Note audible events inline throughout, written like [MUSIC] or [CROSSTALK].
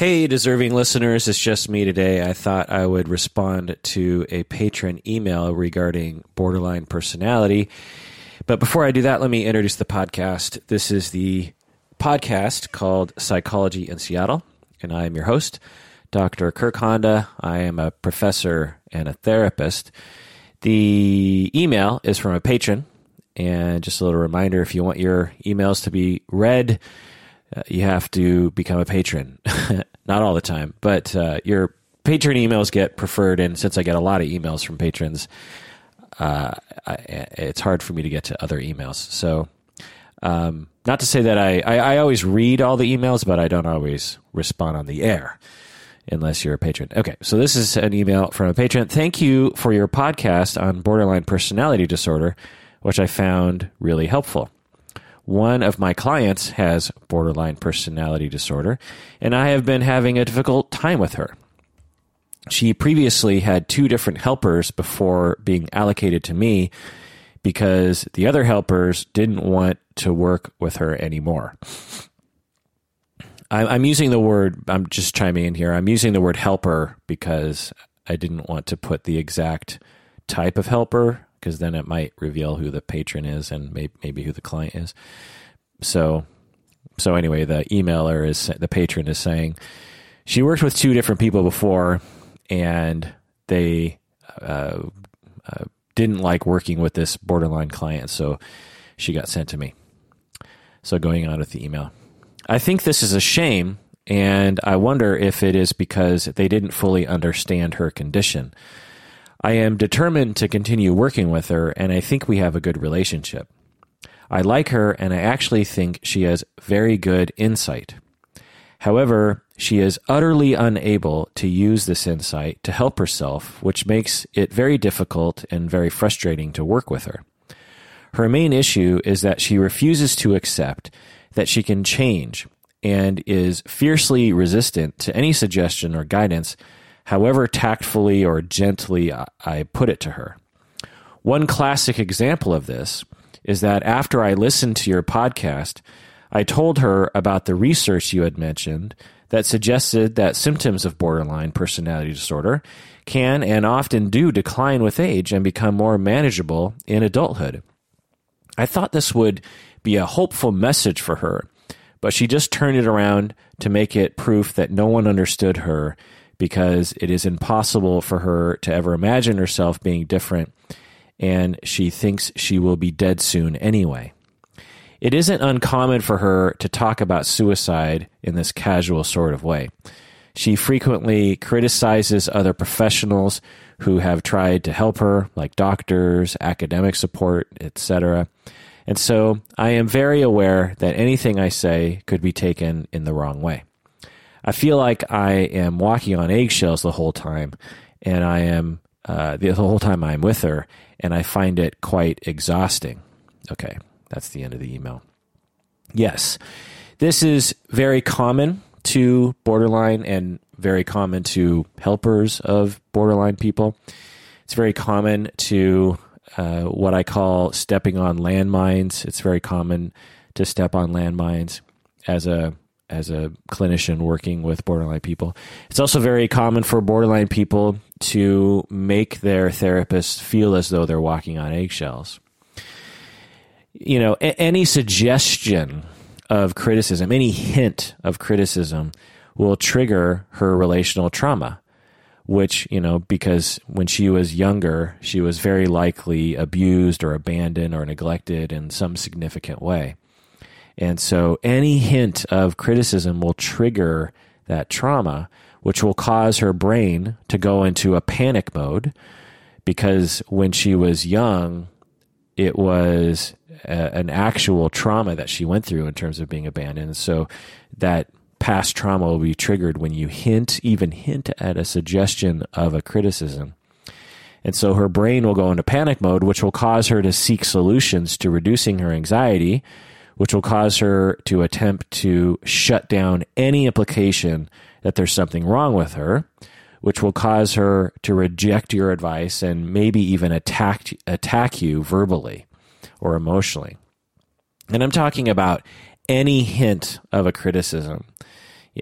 Hey, deserving listeners, it's just me today. I thought I would respond to a patron email regarding borderline personality. But before I do that, let me introduce the podcast. This is the podcast called Psychology in Seattle, and I am your host, Dr. Kirk Honda. I am a professor and a therapist. The email is from a patron, and just a little reminder if you want your emails to be read, uh, you have to become a patron. [LAUGHS] Not all the time, but uh, your patron emails get preferred. And since I get a lot of emails from patrons, uh, I, it's hard for me to get to other emails. So, um, not to say that I, I, I always read all the emails, but I don't always respond on the air unless you're a patron. Okay, so this is an email from a patron. Thank you for your podcast on borderline personality disorder, which I found really helpful. One of my clients has borderline personality disorder, and I have been having a difficult time with her. She previously had two different helpers before being allocated to me because the other helpers didn't want to work with her anymore. I'm using the word, I'm just chiming in here. I'm using the word helper because I didn't want to put the exact type of helper because then it might reveal who the patron is and maybe, maybe who the client is. So, so anyway, the emailer is the patron is saying she worked with two different people before, and they uh, uh, didn't like working with this borderline client, so she got sent to me. So going on with the email, I think this is a shame, and I wonder if it is because they didn't fully understand her condition. I am determined to continue working with her, and I think we have a good relationship. I like her, and I actually think she has very good insight. However, she is utterly unable to use this insight to help herself, which makes it very difficult and very frustrating to work with her. Her main issue is that she refuses to accept that she can change and is fiercely resistant to any suggestion or guidance however tactfully or gently I put it to her. One classic example of this is that after I listened to your podcast, I told her about the research you had mentioned that suggested that symptoms of borderline personality disorder can and often do decline with age and become more manageable in adulthood. I thought this would be a hopeful message for her, but she just turned it around to make it proof that no one understood her because it is impossible for her to ever imagine herself being different, and she thinks she will be dead soon anyway. It isn't uncommon for her to talk about suicide in this casual sort of way. She frequently criticizes other professionals who have tried to help her, like doctors, academic support, etc. And so I am very aware that anything I say could be taken in the wrong way. I feel like I am walking on eggshells the whole time, and I am uh, the, whole time I'm with her, and I find it quite exhausting. Okay, that's the end of the email. Yes, this is very common to borderline and very common to helpers of borderline people. It's very common to uh, what I call stepping on landmines. It's very common to step on landmines as a as a clinician working with borderline people. It's also very common for borderline people to make their therapist feel as though they're walking on eggshells. You know, a- any suggestion of criticism, any hint of criticism will trigger her relational trauma, which, you know, because when she was younger, she was very likely abused or abandoned or neglected in some significant way. And so any hint of criticism will trigger that trauma, which will cause her brain to go into a panic mode because when she was young, it was a, an actual trauma that she went through in terms of being abandoned. So that past trauma will be triggered when you hint, even hint at a suggestion of a criticism. And so her brain will go into panic mode, which will cause her to seek solutions to reducing her anxiety which will cause her to attempt to shut down any implication that there's something wrong with her, which will cause her to reject your advice and maybe even attack attack you verbally or emotionally. And I'm talking about any hint of a criticism.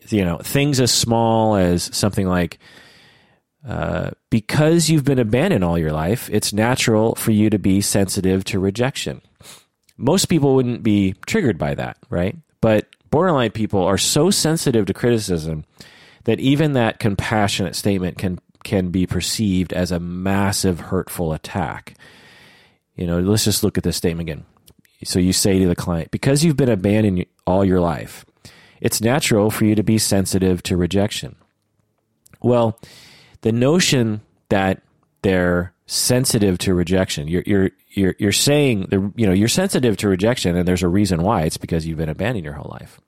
You know, things as small as something like, uh, because you've been abandoned all your life, it's natural for you to be sensitive to rejection. Most people wouldn't be triggered by that, right? But borderline people are so sensitive to criticism that even that compassionate statement can can be perceived as a massive hurtful attack. You know, let's just look at this statement again. So you say to the client, because you've been abandoned all your life, it's natural for you to be sensitive to rejection. Well, the notion that they're sensitive to rejection, you're you're you're you're saying the you know you're sensitive to rejection, and there's a reason why. It's because you've been abandoned your whole life.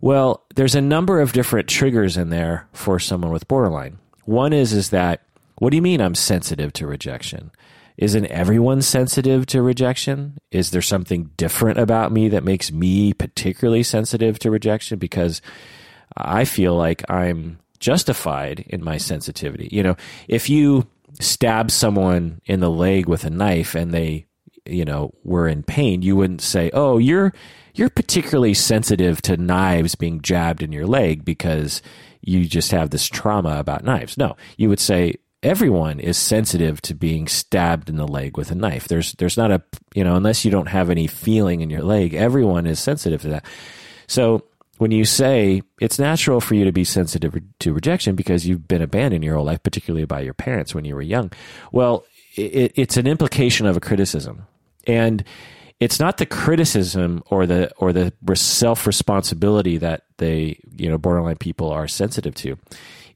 Well, there's a number of different triggers in there for someone with borderline. One is is that what do you mean I'm sensitive to rejection? Isn't everyone sensitive to rejection? Is there something different about me that makes me particularly sensitive to rejection? Because I feel like I'm justified in my sensitivity. You know, if you stab someone in the leg with a knife and they, you know, were in pain, you wouldn't say, "Oh, you're you're particularly sensitive to knives being jabbed in your leg because you just have this trauma about knives." No, you would say everyone is sensitive to being stabbed in the leg with a knife. There's there's not a, you know, unless you don't have any feeling in your leg, everyone is sensitive to that. So when you say it's natural for you to be sensitive to rejection because you've been abandoned your whole life, particularly by your parents when you were young, well, it, it's an implication of a criticism, and it's not the criticism or the or the self responsibility that they you know borderline people are sensitive to.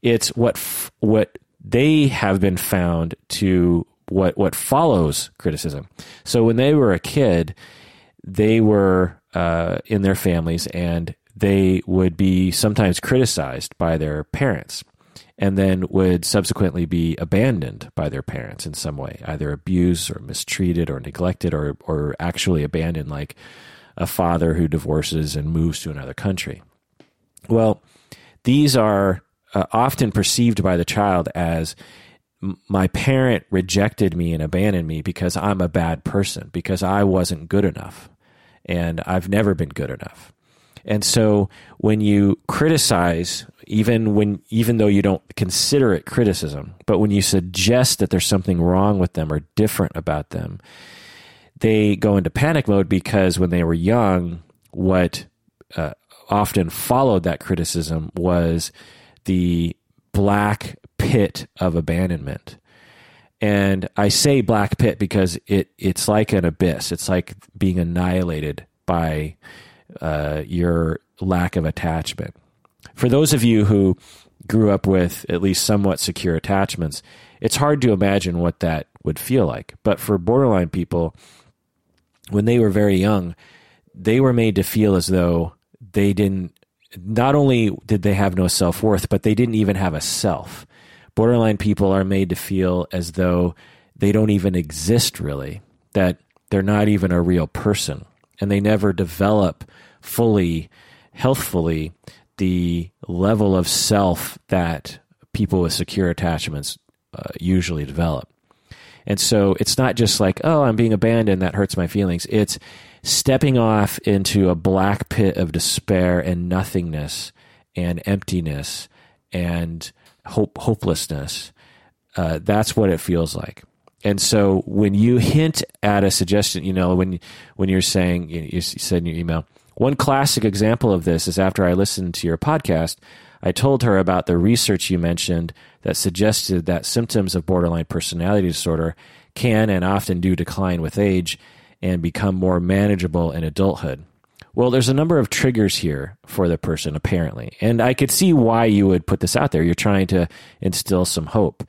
It's what what they have been found to what what follows criticism. So when they were a kid, they were uh, in their families and they would be sometimes criticized by their parents and then would subsequently be abandoned by their parents in some way, either abused or mistreated or neglected or, or actually abandoned, like a father who divorces and moves to another country. Well, these are uh, often perceived by the child as my parent rejected me and abandoned me because I'm a bad person, because I wasn't good enough. And I've never been good enough. And so when you criticize, even when even though you don't consider it criticism, but when you suggest that there's something wrong with them or different about them, they go into panic mode because when they were young, what uh, often followed that criticism was the black pit of abandonment. And I say black pit because it it's like an abyss. It's like being annihilated by uh, your lack of attachment. For those of you who grew up with at least somewhat secure attachments, it's hard to imagine what that would feel like. But for borderline people, when they were very young, they were made to feel as though they didn't, not only did they have no self worth, but they didn't even have a self. Borderline people are made to feel as though they don't even exist really, that they're not even a real person, and they never develop fully, healthfully, the level of self that people with secure attachments uh, usually develop. And so it's not just like, oh, I'm being abandoned, that hurts my feelings. It's stepping off into a black pit of despair and nothingness and emptiness and hope, hopelessness. Uh, that's what it feels like. And so when you hint at a suggestion, you know, when when you're saying, you, said in your email, one classic example of this is after I listened to your podcast, I told her about the research you mentioned that suggested that symptoms of borderline personality disorder can and often do decline with age and become more manageable in adulthood. Well, there's a number of triggers here for the person, apparently. And I could see why you would put this out there. You're trying to instill some hope.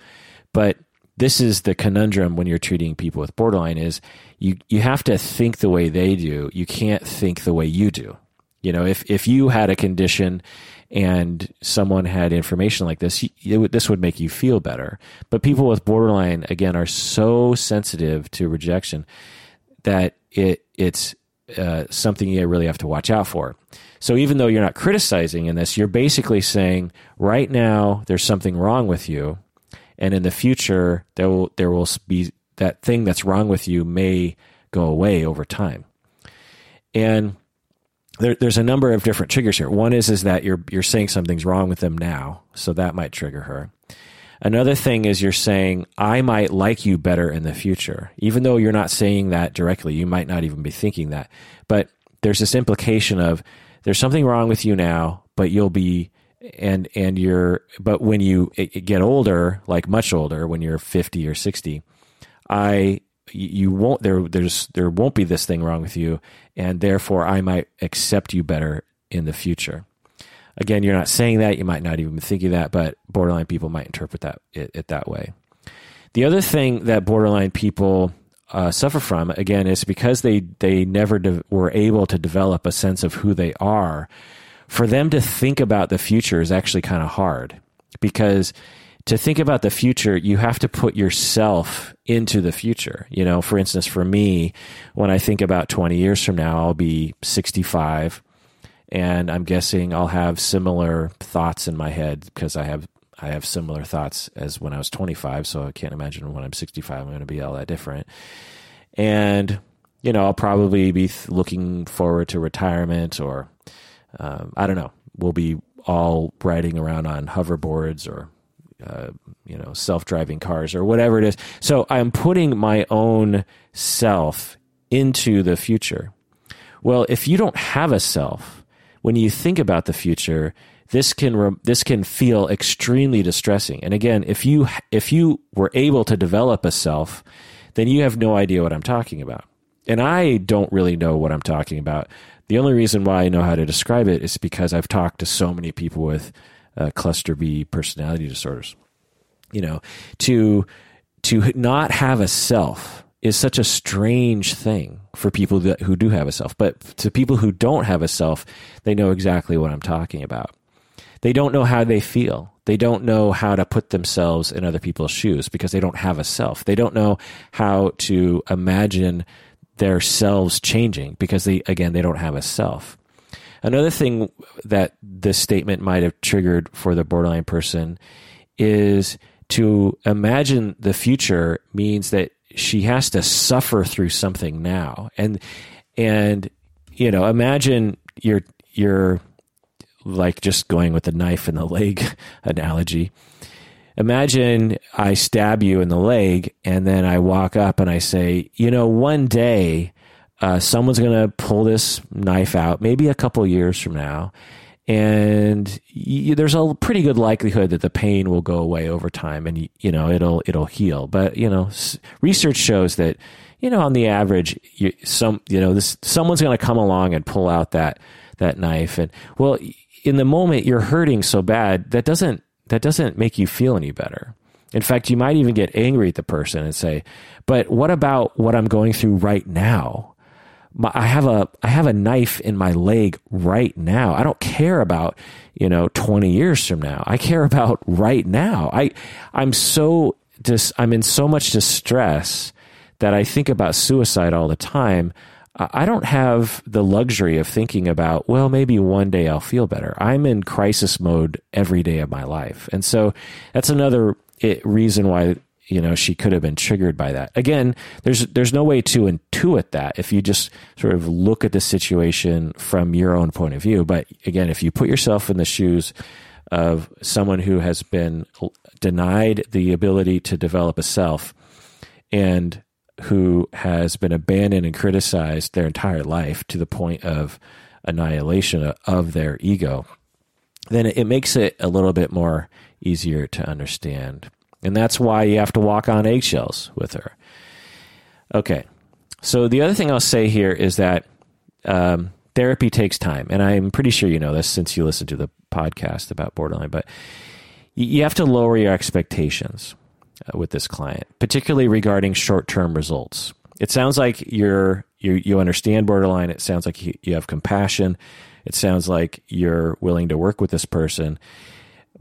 But this is the conundrum when you're treating people with borderline is you you have to think the way they do. You can't think the way you do. You know, if if you had a condition and someone had information like this, would, this would make you feel better. But people with borderline again are so sensitive to rejection that it it's uh, something you really have to watch out for. So even though you're not criticizing in this, you're basically saying right now there's something wrong with you and in the future there will there will be that thing that's wrong with you may go away over time. And there, there's a number of different triggers here. One is is that you're you're saying something's wrong with them now, so that might trigger her. Another thing is you're saying I might like you better in the future, even though you're not saying that directly. You might not even be thinking that, but there's this implication of there's something wrong with you now, but you'll be and and you're but when you get older, like much older, when you're 50 or 60, I you won't there there's there won't be this thing wrong with you and therefore I might accept you better in the future. Again, you're not saying that, you might not even be thinking that, but borderline people might interpret that it, it that way. The other thing that borderline people uh, suffer from, again, is because they they never de- were able to develop a sense of who they are. For them to think about the future is actually kind of hard because to think about the future, you have to put yourself into the future. You know, for instance, for me, when I think about 20 years from now, I'll be 65 and I'm guessing I'll have similar thoughts in my head because I have I have similar thoughts as when I was 25, so I can't imagine when I'm 65 I'm going to be all that different. And you know, I'll probably be looking forward to retirement or um, I don't know. We'll be all riding around on hoverboards or uh, you know self-driving cars or whatever it is. So i'm putting my own self into the future. Well if you don't have a self when you think about the future this can re- this can feel extremely distressing. And again if you if you were able to develop a self then you have no idea what i'm talking about. And i don't really know what i'm talking about the only reason why i know how to describe it is because i've talked to so many people with uh, cluster B personality disorders. You know, to to not have a self is such a strange thing for people that, who do have a self. But to people who don't have a self, they know exactly what I'm talking about. They don't know how they feel. They don't know how to put themselves in other people's shoes because they don't have a self. They don't know how to imagine their selves changing because they again they don't have a self. Another thing that this statement might have triggered for the borderline person is to imagine the future means that she has to suffer through something now. And and you know, imagine you're you're like just going with the knife in the leg [LAUGHS] analogy. Imagine I stab you in the leg and then I walk up and I say, you know, one day uh, someone's going to pull this knife out, maybe a couple years from now, and y- there's a pretty good likelihood that the pain will go away over time, and you know it'll it'll heal. But you know, research shows that you know on the average, you, some you know this someone's going to come along and pull out that that knife, and well, in the moment you're hurting so bad that doesn't that doesn't make you feel any better. In fact, you might even get angry at the person and say, "But what about what I'm going through right now?" my, I have a I have a knife in my leg right now. I don't care about you know 20 years from now. I care [LAUGHS] about right now. I I'm so just I'm in so much distress that I think about suicide all the time. I don't have the luxury of thinking about, well, maybe one day I'll feel better. I'm in crisis mode every day of my life. And so that's another eh, reason why you know she could have been triggered by that again there's there's no way to intuit that if you just sort of look at the situation from your own point of view but again if you put yourself in the shoes of someone who has been denied the ability to develop a self and who has been abandoned and criticized their entire life to the point of annihilation of their ego then it makes it a little bit more easier to understand and that's why you have to walk on eggshells with her. Okay. So the other thing I'll say here is that um, therapy takes time. And I'm pretty sure you know this since you listened to the podcast about borderline, but you have to lower your expectations uh, with this client, particularly regarding short term results. It sounds like you're, you you understand borderline. It sounds like you, you have compassion. It sounds like you're willing to work with this person,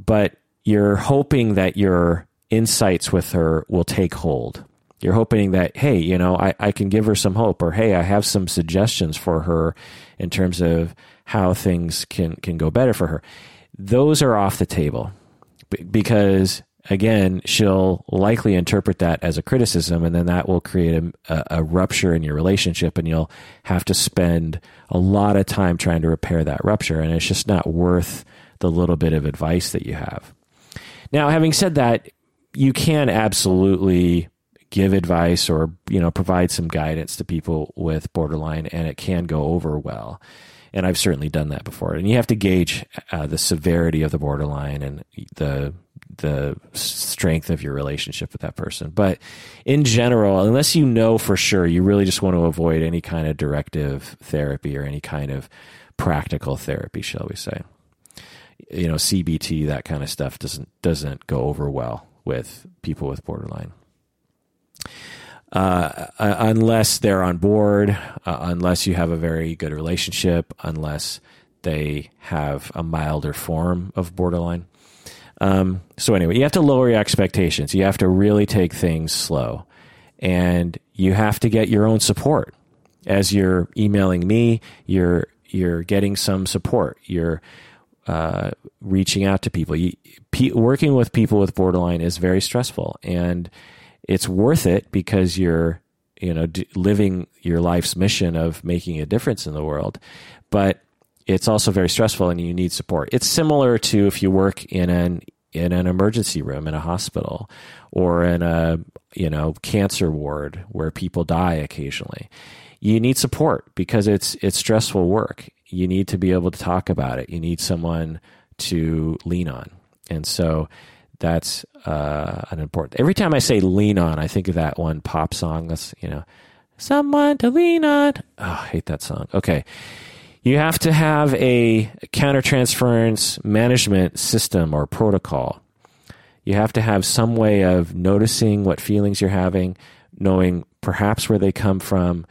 but you're hoping that you're insights with her will take hold. You're hoping that, hey, you know, I, I can give her some hope, or hey, I have some suggestions for her in terms of how things can, can go better for her. Those are off the table because, again, she'll likely interpret that as a criticism, and then that will create a, a, rupture in your relationship, and you'll have to spend a lot of time trying to repair that rupture, and it's just not worth the little bit of advice that you have. Now, having said that, you can absolutely give advice or you know provide some guidance to people with borderline, and it can go over well. And I've certainly done that before. And you have to gauge uh, the severity of the borderline and the the strength of your relationship with that person. But in general, unless you know for sure, you really just want to avoid any kind of directive therapy or any kind of practical therapy, shall we say. You know, CBT, that kind of stuff doesn't doesn't go over well with people with borderline. Uh, uh unless they're on board, uh, unless you have a very good relationship, unless they have a milder form of borderline. Um, so anyway, you have to lower your expectations. You have to really take things slow, and you have to get your own support. As you're emailing me, you're you're getting some support. You're uh, reaching out to people. You, working with people with borderline is very stressful, and it's worth it because you're you know d- living your life's mission of making a difference in the world. But it's also very stressful and you need support. It's similar to if you work in an in an emergency room in a hospital or in a you know cancer ward where people die occasionally. You need support because it's it's stressful work. You need to be able to talk about it. You need someone to lean on, and so that's uh, an important. Every time I say lean on, I think of that one pop song. That's you know, someone to lean on. Oh, I hate that song. Okay, you have to have a countertransference management system or protocol. You have to have some way of noticing what feelings you're having, knowing perhaps where they come from,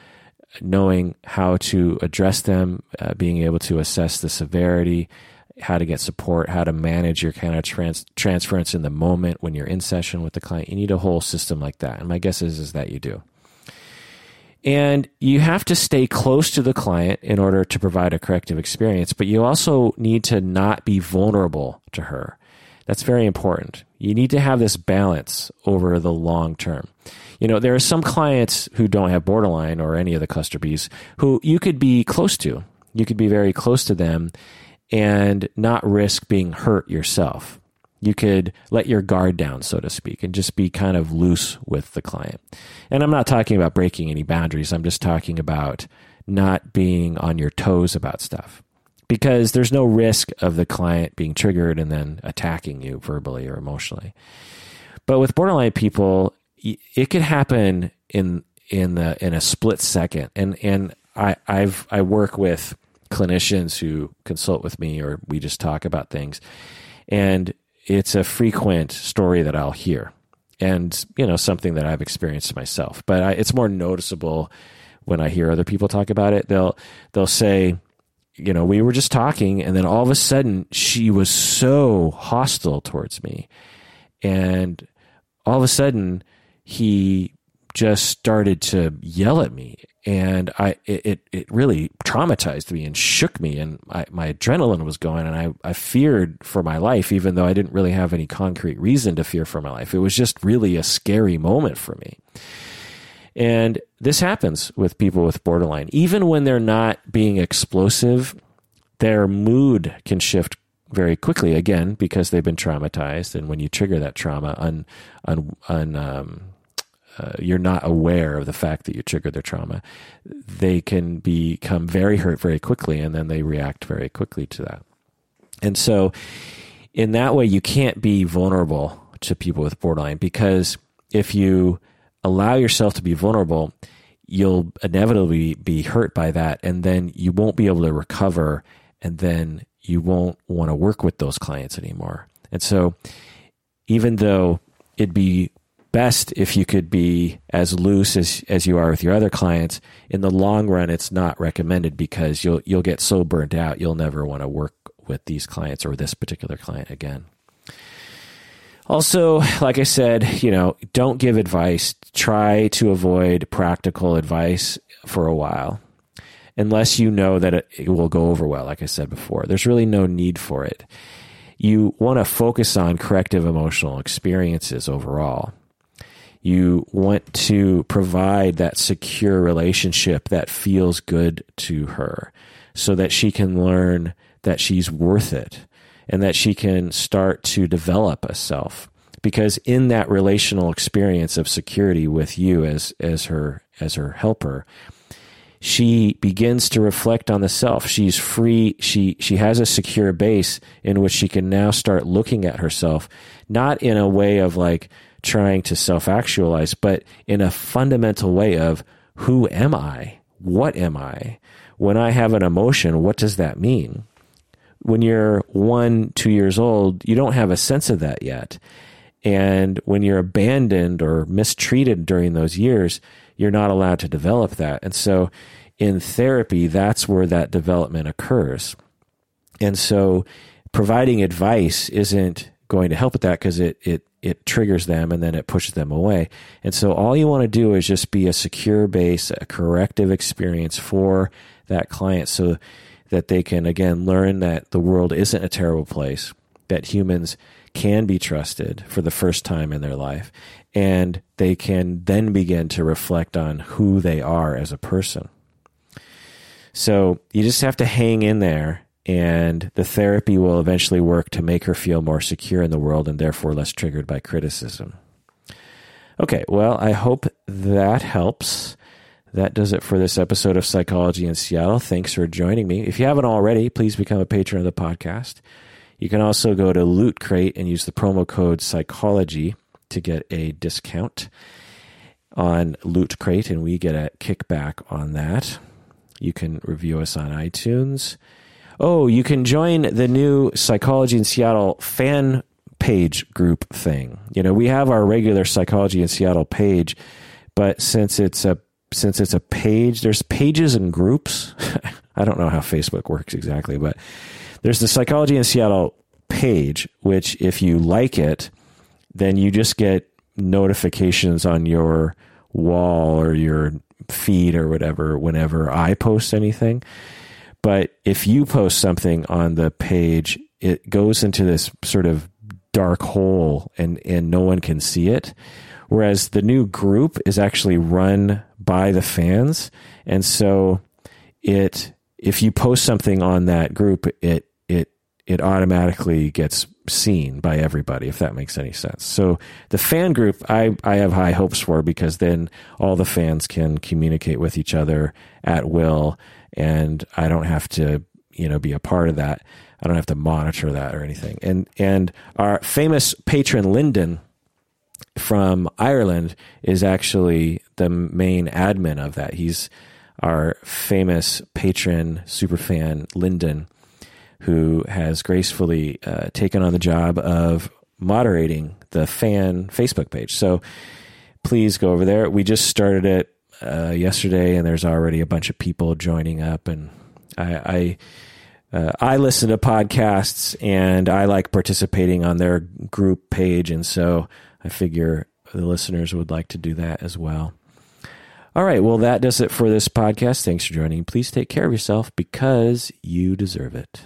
knowing how to address them, uh, being able to assess the severity, how to get support, how to manage your kind of trans- transference in the moment when you're in session with the client. You need a whole system like that. And my guess is, is that you do. And you have to stay close to the client in order to provide a corrective experience, but you also need to not be vulnerable to her. That's very important. You need to have this balance over the long term. You know, there are some clients who don't have borderline or any of the cluster Bs who you could be close to. You could be very close to them and not risk being hurt yourself. You could let your guard down, so to speak, and just be kind of loose with the client. And I'm not talking about breaking any boundaries. I'm just talking about not being on your toes about stuff because there's no risk of the client being triggered and then attacking you verbally or emotionally. But with borderline people, it could happen in in the in a split second. And and I I've I work with clinicians who consult with me or we just talk about things. And it's a frequent story that I'll hear and you know something that I've experienced myself. But I, it's more noticeable when I hear other people talk about it. They'll they'll say, you know, we were just talking, and then all of a sudden she was so hostile towards me, and all of a sudden he just started to yell at me and I it it really traumatized me and shook me, and I, my adrenaline was going, and I I feared for my life, even though I didn't really have any concrete reason to fear for my life. It was just really a scary moment for me. And this happens with people with borderline, even when they're not being explosive, their mood can shift very quickly again because they've been traumatized, and when you trigger that trauma, un, un, un um, uh, you're not aware of the fact that you triggered their trauma, they can become very hurt very quickly, and then they react very quickly to that. And so, in that way, you can't be vulnerable to people with borderline because if you allow yourself to be vulnerable, you'll inevitably be hurt by that, and then you won't be able to recover, and then you won't want to work with those clients anymore. And so, even though it'd be best if you could be as loose as, as you are with your other clients. In the long run, it's not recommended because you'll you'll get so burnt out you'll never want to work with these clients or this particular client again. Also, like I said, you know, don't give advice. Try to avoid practical advice for a while unless you know that it, it will go over well, like I said before. There's really no need for it you want to focus on corrective emotional experiences overall. You want to provide that secure relationship that feels good to her so that she can learn that she's worth it and that she can start to develop a self. Because in that relational experience of security with you as as her as her helper she begins to reflect on the self. She's free. She she has a secure base in which she can now start looking at herself not in a way of like trying to self actualize but in a fundamental way of who am i what am i when i have an emotion what does that mean when you're 1 2 years old you don't have a sense of that yet and when you're abandoned or mistreated during those years, you're not allowed to develop that. And so in therapy, that's where that development occurs. And so providing advice isn't going to help with that because it, it, it triggers them and then it pushes them away. And so all you want to do is just be a secure base, a corrective experience for that client so that they can, again, learn that the world isn't a terrible place, that humans can be trusted for the first time in their life. And they can then begin to reflect on who they are as a person. So you just have to hang in there, and the therapy will eventually work to make her feel more secure in the world and therefore less triggered by criticism. Okay, well, I hope that helps. That does it for this episode of Psychology in Seattle. Thanks for joining me. If you haven't already, please become a patron of the podcast. You can also go to Loot Crate and use the promo code psychology to get a discount on Loot Crate, and we get a kickback on that. You can review us on iTunes. Oh, you can join the new Psychology in Seattle fan page group thing. You know, we have our regular Psychology in Seattle page, but since it's a since it's a page, there's pages and groups. [LAUGHS] I don't know how Facebook works exactly, but there's the Psychology in Seattle page, which if you like it, then you just get notifications on your wall or your feed or whatever whenever I post anything. But if you post something on the page, it goes into this sort of dark hole and, and no one can see it. Whereas the new group is actually run by the fans. And so it if you post something on that group, it it it automatically gets seen by everybody, if that makes any sense. So the fan group, I, I have high hopes for because then all the fans can communicate with each other at will, and I don't have to, you know, be a part of that. I don't have to monitor that or anything. And and our famous patron Lyndon from Ireland is actually the main admin of that. He's our famous patron superfan Lyndon who has gracefully uh, taken on the job of moderating the fan Facebook page. So please go over there. We just started it uh, yesterday, and there's already a bunch of people joining up. And I, I, uh, I listen to podcasts, and I like participating on their group page, and so I figure the listeners would like to do that as well. All right. Well, that does it for this podcast. Thanks for joining. Please take care of yourself because you deserve it.